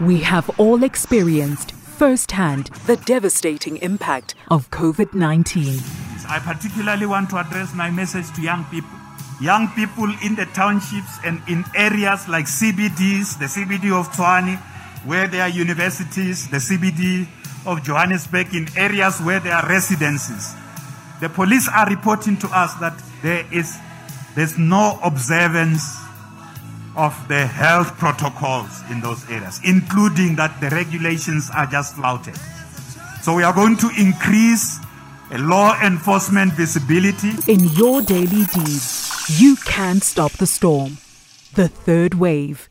We have all experienced firsthand the devastating impact of COVID 19. I particularly want to address my message to young people. Young people in the townships and in areas like CBDs, the CBD of Tshwane, where there are universities, the CBD of Johannesburg, in areas where there are residences. The police are reporting to us that there is there's no observance of the health protocols in those areas, including that the regulations are just flouted. So we are going to increase a law enforcement visibility. In your daily deeds, you can stop the storm. The third wave.